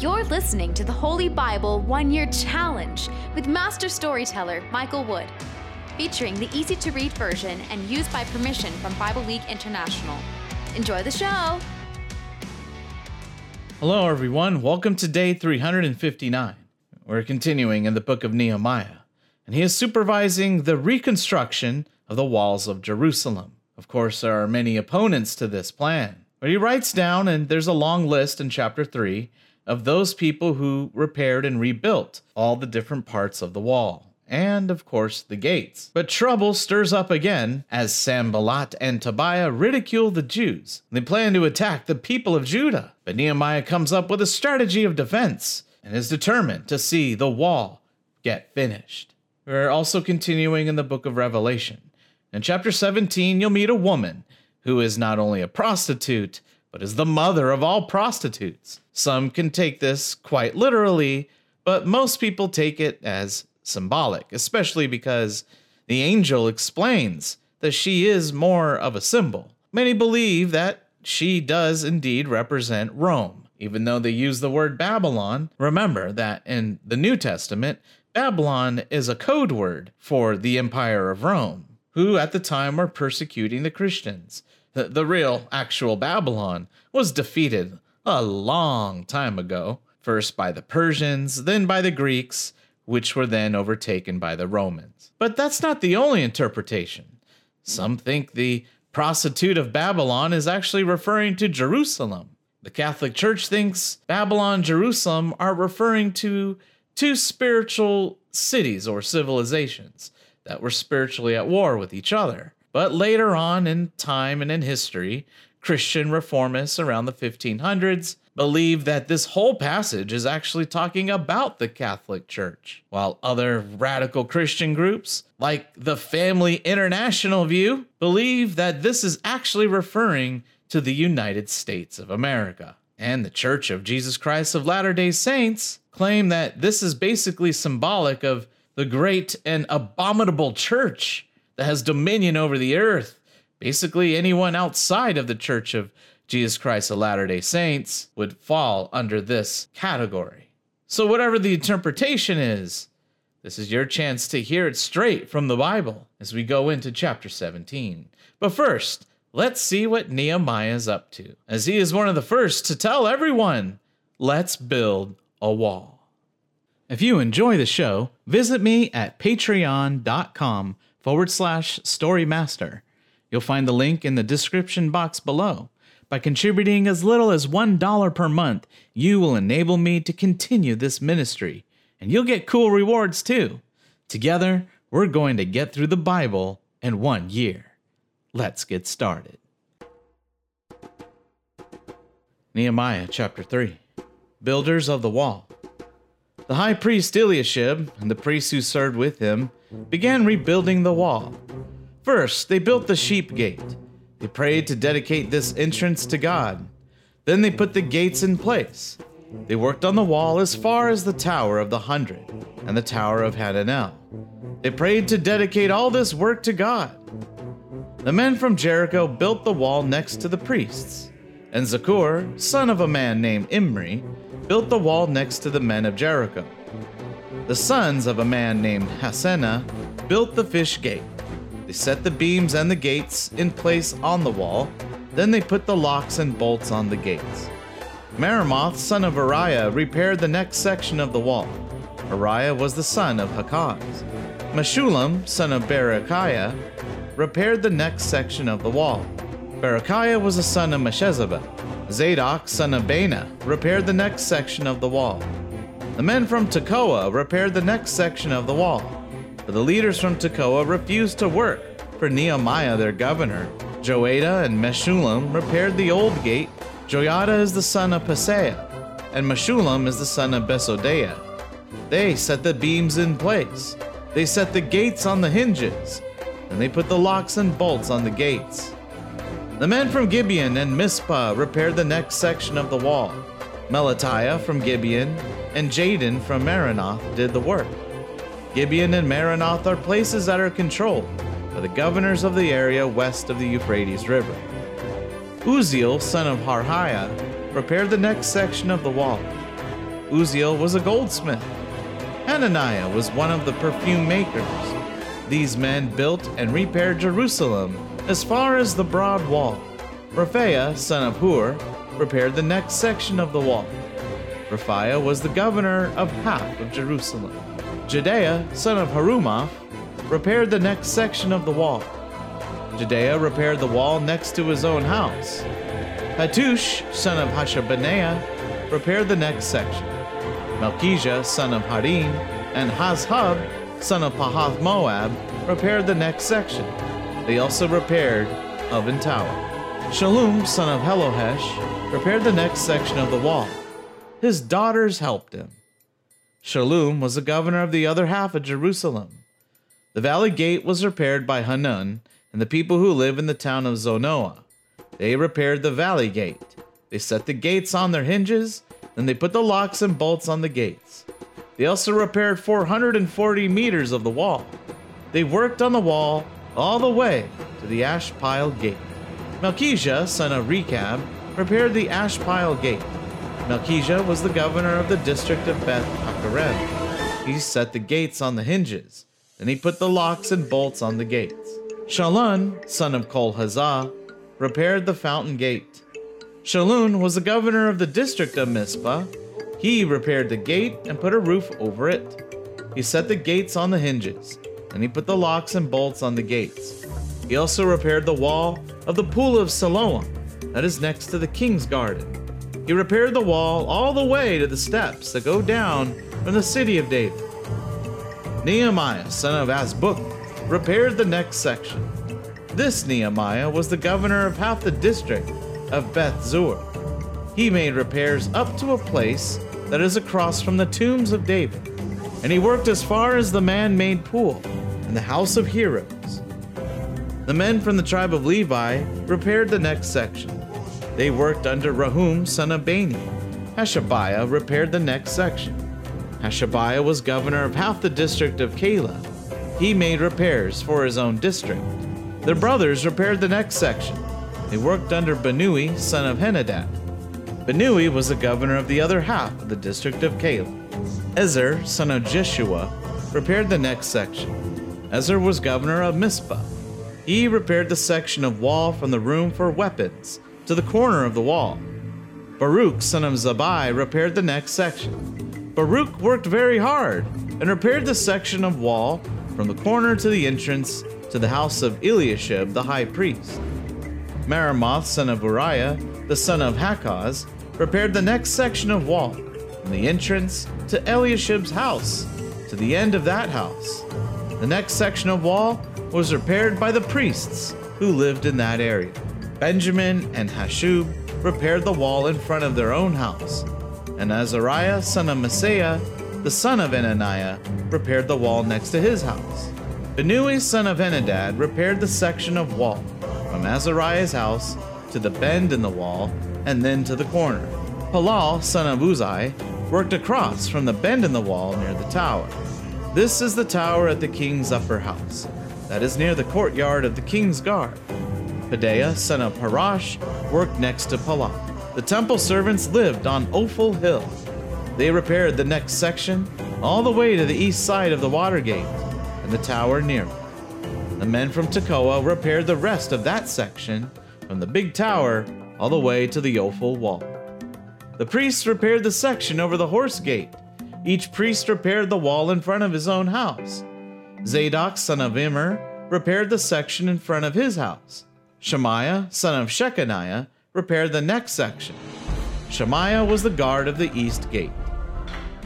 You're listening to the Holy Bible One Year Challenge with Master Storyteller Michael Wood, featuring the easy to read version and used by permission from Bible League International. Enjoy the show! Hello, everyone. Welcome to day 359. We're continuing in the book of Nehemiah, and he is supervising the reconstruction of the walls of Jerusalem. Of course, there are many opponents to this plan, but he writes down, and there's a long list in chapter 3 of those people who repaired and rebuilt all the different parts of the wall and, of course, the gates. But trouble stirs up again as Sanballat and Tobiah ridicule the Jews. They plan to attack the people of Judah. But Nehemiah comes up with a strategy of defense and is determined to see the wall get finished. We're also continuing in the book of Revelation. In chapter 17, you'll meet a woman who is not only a prostitute, but is the mother of all prostitutes. Some can take this quite literally, but most people take it as symbolic, especially because the angel explains that she is more of a symbol. Many believe that she does indeed represent Rome. Even though they use the word Babylon, remember that in the New Testament, Babylon is a code word for the Empire of Rome, who at the time were persecuting the Christians. The, the real, actual Babylon was defeated a long time ago, first by the Persians, then by the Greeks, which were then overtaken by the Romans. But that's not the only interpretation. Some think the prostitute of Babylon is actually referring to Jerusalem. The Catholic Church thinks Babylon, Jerusalem are referring to two spiritual cities or civilizations that were spiritually at war with each other. But later on in time and in history, Christian reformists around the 1500s believe that this whole passage is actually talking about the Catholic Church, while other radical Christian groups, like the Family International View, believe that this is actually referring to the United States of America. And the Church of Jesus Christ of Latter day Saints claim that this is basically symbolic of the great and abominable church that has dominion over the earth. Basically, anyone outside of the Church of Jesus Christ of Latter day Saints would fall under this category. So, whatever the interpretation is, this is your chance to hear it straight from the Bible as we go into chapter 17. But first, let's see what Nehemiah is up to, as he is one of the first to tell everyone, let's build a wall. If you enjoy the show, visit me at patreon.com forward slash storymaster. You'll find the link in the description box below. By contributing as little as $1 per month, you will enable me to continue this ministry, and you'll get cool rewards too. Together, we're going to get through the Bible in one year. Let's get started. Nehemiah chapter 3 Builders of the Wall. The high priest Eliashib and the priests who served with him began rebuilding the wall. First, they built the sheep gate they prayed to dedicate this entrance to God. Then they put the gates in place. They worked on the wall as far as the Tower of the Hundred and the Tower of Hananel. They prayed to dedicate all this work to God. The men from Jericho built the wall next to the priests, and Zaccur, son of a man named Imri, built the wall next to the men of Jericho. The sons of a man named Hassenaah built the fish gate. They set the beams and the gates in place on the wall. Then they put the locks and bolts on the gates. Meremoth, son of Uriah, repaired the next section of the wall. Uriah was the son of Hakaz. Meshullam, son of Berechiah, repaired the next section of the wall. Berechiah was the son of Meshezabel. Zadok, son of Baana, repaired the next section of the wall. The men from Tekoa repaired the next section of the wall. But the leaders from Tekoa refused to work for Nehemiah, their governor. Joiada and Meshullam repaired the old gate. Joiada is the son of Paseah, and Meshullam is the son of Besodeiah. They set the beams in place. They set the gates on the hinges, and they put the locks and bolts on the gates. The men from Gibeon and Mizpah repaired the next section of the wall. Melatiah from Gibeon and Jadon from Meronoth did the work. Gibeon and Meronoth are places that are controlled by the governors of the area west of the Euphrates River. Uzziel, son of Harhaiah, repaired the next section of the wall. Uzziel was a goldsmith. Hananiah was one of the perfume makers. These men built and repaired Jerusalem as far as the broad wall. Rephaiah, son of Hur, repaired the next section of the wall. Rephaiah was the governor of half of Jerusalem. Jedaiah, son of Harumaph, repaired the next section of the wall. Jedaiah repaired the wall next to his own house. Hattush, son of Hashabneah, repaired the next section. Malchijah, son of Harim, and Hasshub, son of Pahath Moab, repaired the next section. They also repaired Oven Tower. Shallum, son of Hallohesh, repaired the next section of the wall. His daughters helped him. Shallum was the governor of the other half of Jerusalem. The valley gate was repaired by Hanun and the people who live in the town of Zanoah. They repaired the valley gate. They set the gates on their hinges, then they put the locks and bolts on the gates. They also repaired 440 meters of the wall. They worked on the wall all the way to the ash pile gate. Malchijah, son of Rechab, repaired the ash pile gate. Malchijah was the governor of the district of Beth Hakerem. He set the gates on the hinges, then he put the locks and bolts on the gates. Shallun, son of Kolhazah, repaired the fountain gate. Shallun was the governor of the district of Mizpah. He repaired the gate and put a roof over it. He set the gates on the hinges, and he put the locks and bolts on the gates. He also repaired the wall of the pool of Siloam, that is next to the king's garden. He repaired the wall all the way to the steps that go down from the city of David. Nehemiah, son of Azbuk, repaired the next section. This Nehemiah was the governor of half the district of Beth Zur. He made repairs up to a place that is across from the tombs of David, and he worked as far as the man made pool and the house of heroes. The men from the tribe of Levi repaired the next section. They worked under Rahum, son of Bani. Hashabiah repaired the next section. Hashabiah was governor of half the district of Keilah. He made repairs for his own district. Their brothers repaired the next section. They worked under Binnui, son of Henadad. Binnui was the governor of the other half of the district of Keilah. Ezer, son of Jeshua, repaired the next section. Ezer was governor of Mizpah. He repaired the section of wall from the room for weapons to the corner of the wall. Baruch, son of Zabai, repaired the next section. Baruch worked very hard and repaired the section of wall from the corner to the entrance to the house of Eliashib the high priest. Meremoth, son of Uriah, the son of Hakaz, repaired the next section of wall from the entrance to Eliashib's house to the end of that house. The next section of wall was repaired by the priests who lived in that area. Benjamin and Hashub repaired the wall in front of their own house, and Azariah, son of Maaseiah, the son of Ananiah, repaired the wall next to his house. Binnui, son of Henadad, repaired the section of wall from Azariah's house to the bend in the wall and then to the corner. Palal, son of Uzai, worked across from the bend in the wall near the tower. This is the tower at the king's upper house, that is near the courtyard of the king's guard. Pedaiah, son of Parash, worked next to Palal. The temple servants lived on Ophel Hill. They repaired the next section all the way to the east side of the water gate and the tower near it. The men from Tekoa repaired the rest of that section from the big tower all the way to the Ophel wall. The priests repaired the section over the horse gate. Each priest repaired the wall in front of his own house. Zadok, son of Immer, repaired the section in front of his house. Shemaiah, son of Shechaniah, repaired the next section. Shemaiah was the guard of the east gate.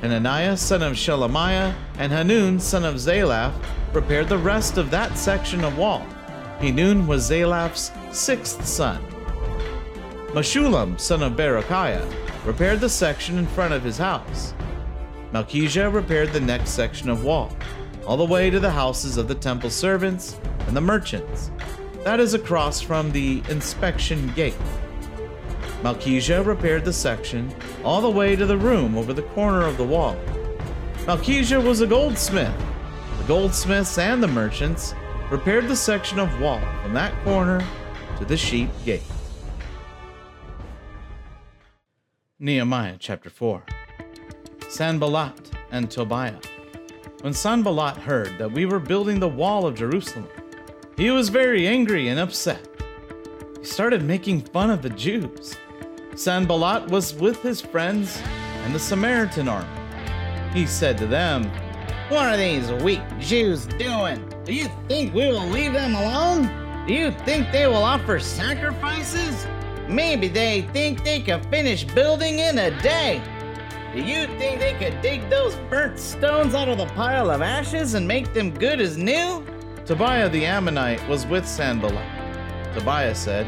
Hananiah, son of Shelemiah, and Hanun, son of Zalaph, repaired the rest of that section of wall. Hanun was Zalaph's sixth son. Meshullam, son of Berechiah, repaired the section in front of his house. Malchijah repaired the next section of wall, all the way to the houses of the temple servants and the merchants. That is across from the inspection gate. Malchijah repaired the section all the way to the room over the corner of the wall. Malchijah was a goldsmith. The goldsmiths and the merchants repaired the section of wall from that corner to the sheep gate. Nehemiah chapter 4. Sanballat and Tobiah. When Sanballat heard that we were building the wall of Jerusalem, he was very angry and upset. He started making fun of the Jews. Sanballat was with his friends and the Samaritan army. He said to them, What are these weak Jews doing? Do you think we will leave them alone? Do you think they will offer sacrifices? Maybe they think they can finish building in a day. Do you think they could dig those burnt stones out of the pile of ashes and make them good as new? Tobiah the Ammonite was with Sanballat. Tobiah said,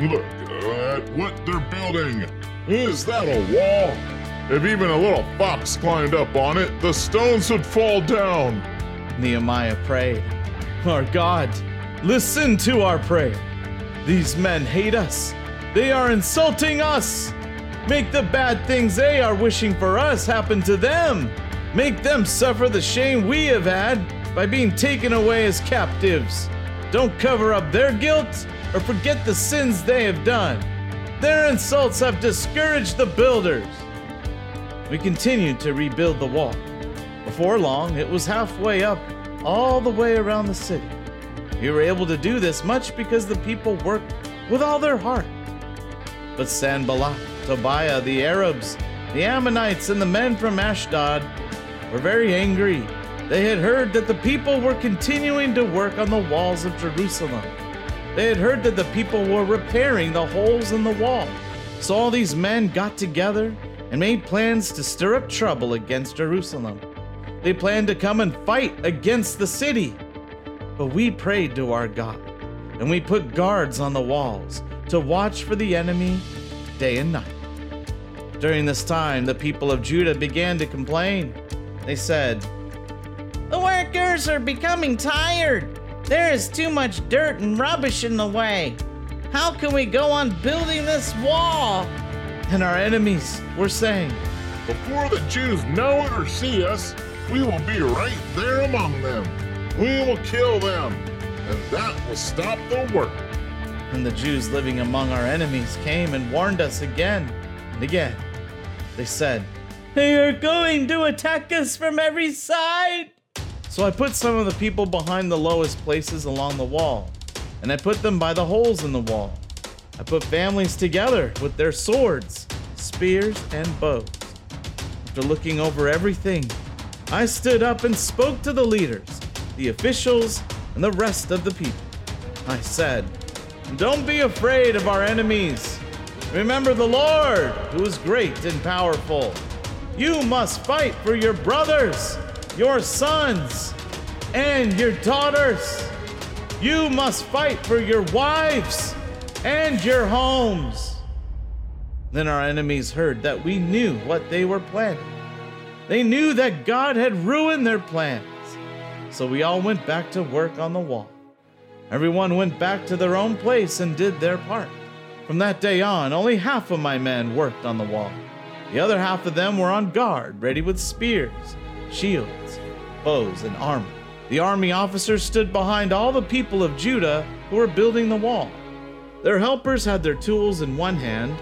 Look at what they're building. Hmm. Is that a wall? If even a little fox climbed up on it, the stones would fall down. Nehemiah prayed, Our God, listen to our prayer. These men hate us. They are insulting us. Make the bad things they are wishing for us happen to them. Make them suffer the shame we have had by being taken away as captives. Don't cover up their guilt or forget the sins they have done. Their insults have discouraged the builders. We continued to rebuild the wall. Before long, it was halfway up, all the way around the city. We were able to do this much because the people worked with all their heart. But Sanballat, Tobiah, the Arabs, the Ammonites, and the men from Ashdod were very angry. They had heard that the people were continuing to work on the walls of Jerusalem. They had heard that the people were repairing the holes in the wall. So all these men got together and made plans to stir up trouble against Jerusalem. They planned to come and fight against the city. But we prayed to our God, and we put guards on the walls to watch for the enemy day and night. During this time, the people of Judah began to complain. They said, Workers are becoming tired. There is too much dirt and rubbish in the way. How can we go on building this wall? And our enemies were saying, Before the Jews know it or see us, we will be right there among them. We will kill them, and that will stop the work. And the Jews living among our enemies came and warned us again and again. They said, They are going to attack us from every side. So I put some of the people behind the lowest places along the wall, and I put them by the holes in the wall. I put families together with their swords, spears, and bows. After looking over everything, I stood up and spoke to the leaders, the officials, and the rest of the people. I said, Don't be afraid of our enemies. Remember the Lord, who is great and powerful. You must fight for your brothers, your sons, and your daughters. You must fight for your wives and your homes. Then our enemies heard that we knew what they were planning. They knew that God had ruined their plans. So we all went back to work on the wall. Everyone went back to their own place and did their part. From that day on, only half of my men worked on the wall. The other half of them were on guard, ready with spears, shields, bows, and armor. The army officers stood behind all the people of Judah who were building the wall. Their helpers had their tools in one hand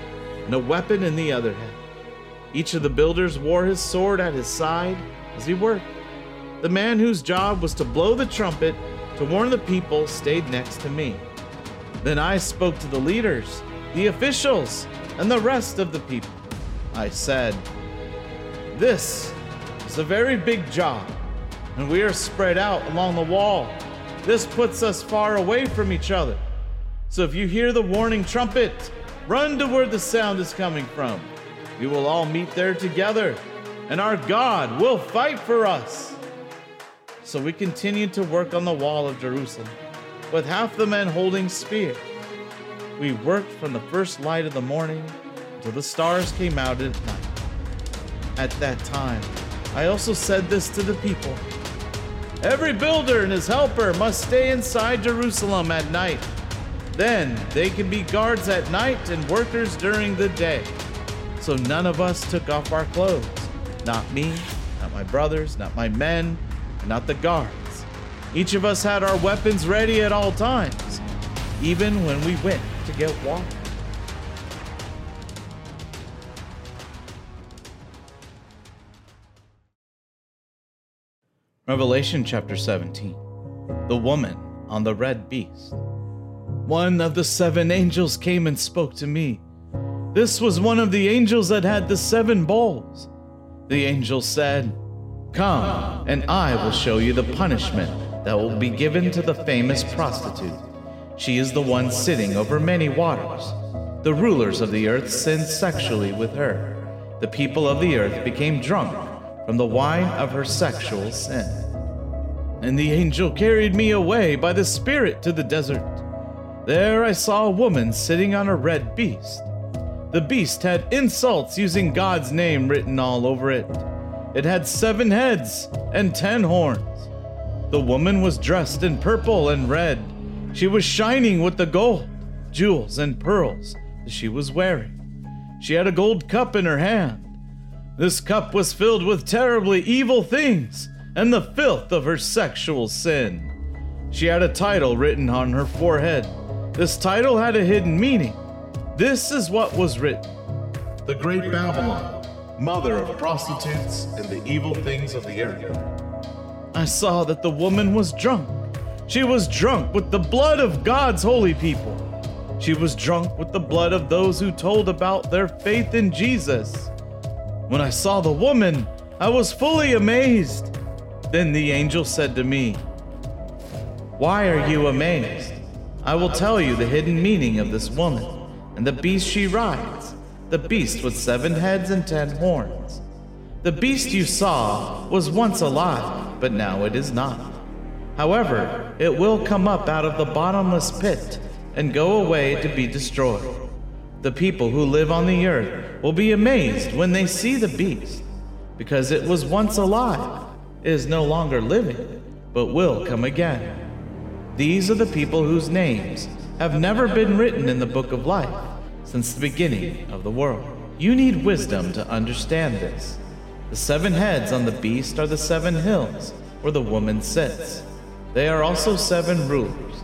and a weapon in the other hand. Each of the builders wore his sword at his side as he worked. The man whose job was to blow the trumpet to warn the people stayed next to me. Then I spoke to the leaders, the officials, and the rest of the people. I said, This is a very big job, and we are spread out along the wall. This puts us far away from each other. So if you hear the warning trumpet, run to where the sound is coming from. We will all meet there together, and our God will fight for us. So we continued to work on the wall of Jerusalem, with half the men holding spears. We worked from the first light of the morning until the stars came out at night. At that time, I also said this to the people Every builder and his helper must stay inside Jerusalem at night. Then they can be guards at night and workers during the day. So none of us took off our clothes. Not me, not my brothers, not my men, not the guards. Each of us had our weapons ready at all times, even when we went to get water. Revelation chapter 17 The woman on the red beast. One of the seven angels came and spoke to me. This was one of the angels that had the seven bowls. The angel said, Come, and I will show you the punishment that will be given to the famous prostitute. She is the one sitting over many waters. The rulers of the earth sinned sexually with her. The people of the earth became drunk from the wine of her sexual sin. And the angel carried me away by the Spirit to the desert. There I saw a woman sitting on a red beast. The beast had insults using God's name written all over it. It had seven heads and ten horns. The woman was dressed in purple and red. She was shining with the gold, jewels, and pearls that she was wearing. She had a gold cup in her hand. This cup was filled with terribly evil things and the filth of her sexual sin. She had a title written on her forehead. This title had a hidden meaning. This is what was written The Great Babylon, mother of prostitutes and the evil things of the earth. I saw that the woman was drunk. She was drunk with the blood of God's holy people. She was drunk with the blood of those who told about their faith in Jesus. When I saw the woman, I was fully amazed. Then the angel said to me, Why are you amazed? I will tell you the hidden meaning of this woman and the beast she rides, the beast with seven heads and ten horns. The beast you saw was once alive, but now it is not. However, it will come up out of the bottomless pit and go away to be destroyed. The people who live on the earth will be amazed when they see the beast, because it was once alive, it is no longer living, but will come again. These are the people whose names have never been written in the book of life since the beginning of the world. You need wisdom to understand this. The seven heads on the beast are the seven hills where the woman sits. They are also seven rulers.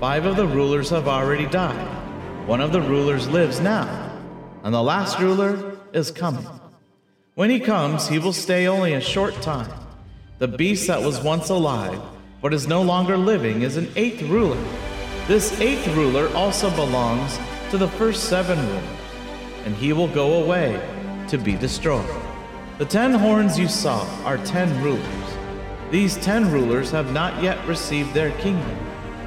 Five of the rulers have already died. One of the rulers lives now, and the last ruler is coming. When he comes, he will stay only a short time. The beast that was once alive, but is no longer living, is an eighth ruler. This eighth ruler also belongs to the first seven rulers, and he will go away to be destroyed. The ten horns you saw are ten rulers. These ten rulers have not yet received their kingdom,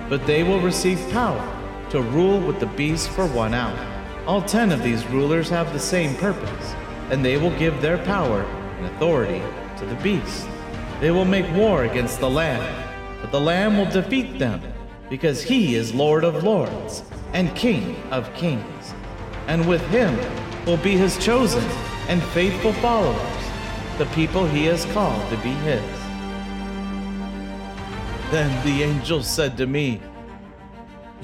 but they will receive power to rule with the beast for one hour. All ten of these rulers have the same purpose, and they will give their power and authority to the beast. They will make war against the Lamb, but the Lamb will defeat them, because he is Lord of lords and King of kings. And with him will be his chosen and faithful followers, the people he has called to be his. Then the angel said to me,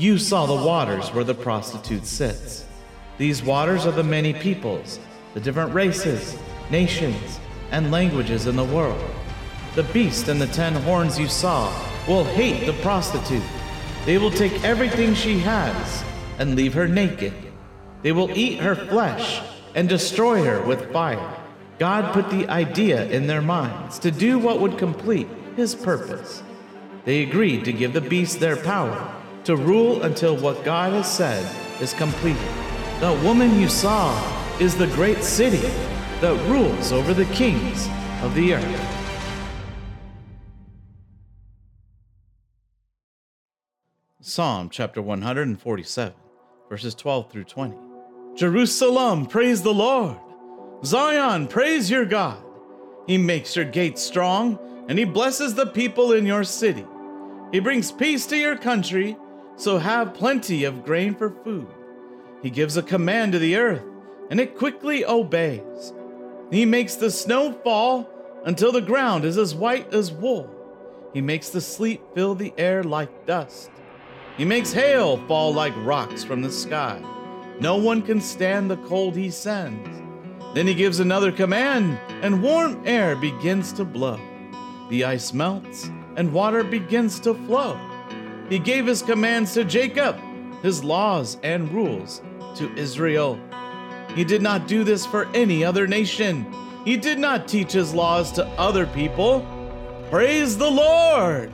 You saw the waters where the prostitute sits. These waters are the many peoples, the different races, nations, and languages in the world. The beast and the ten horns you saw will hate the prostitute. They will take everything she has and leave her naked. They will eat her flesh and destroy her with fire. God put the idea in their minds to do what would complete his purpose. They agreed to give the beast their power to rule until what God has said is completed. The woman you saw is the great city that rules over the kings of the earth. Psalm chapter 147, verses 12 through 20. Jerusalem, praise the Lord. Zion, praise your God. He makes your gates strong, and he blesses the people in your city. He brings peace to your country, so have plenty of grain for food. He gives a command to the earth, and it quickly obeys. He makes the snow fall until the ground is as white as wool. He makes the sleet fill the air like dust. He makes hail fall like rocks from the sky. No one can stand the cold he sends. Then he gives another command, and warm air begins to blow. The ice melts, and water begins to flow. He gave his commands to Jacob, his laws and rules to Israel. He did not do this for any other nation. He did not teach his laws to other people. Praise the Lord!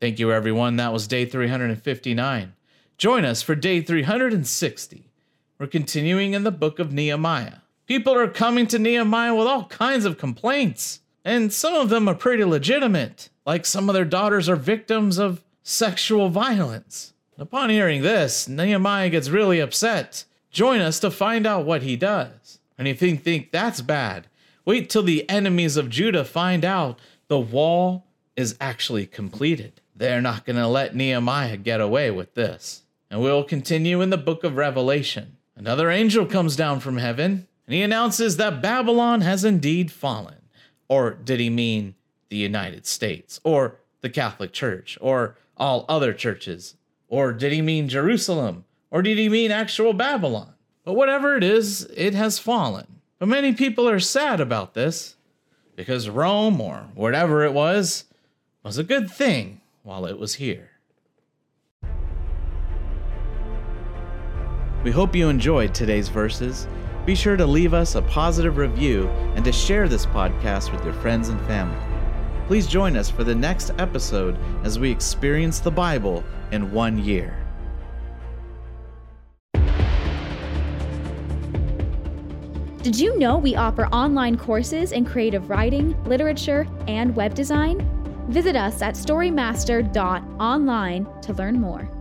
Thank you, everyone. That was day 359. Join us for day 360. We're continuing in the book of Nehemiah. People are coming to Nehemiah with all kinds of complaints, and some of them are pretty legitimate, like some of their daughters are victims of sexual violence. Upon hearing this, Nehemiah gets really upset. Join us to find out what he does. And if you think that's bad, wait till the enemies of Judah find out the wall is actually completed. They're not going to let Nehemiah get away with this. And we'll continue in the book of Revelation. Another angel comes down from heaven, and he announces that Babylon has indeed fallen. Or did he mean the United States, or the Catholic Church, or all other churches? Or did he mean Jerusalem, or did he mean actual Babylon? But whatever it is, it has fallen. But many people are sad about this because Rome, or whatever it was, was a good thing while it was here. We hope you enjoyed today's verses. Be sure to leave us a positive review and to share this podcast with your friends and family. Please join us for the next episode as we experience the Bible in one year. Did you know we offer online courses in creative writing, literature, and web design? Visit us at storymaster.online to learn more.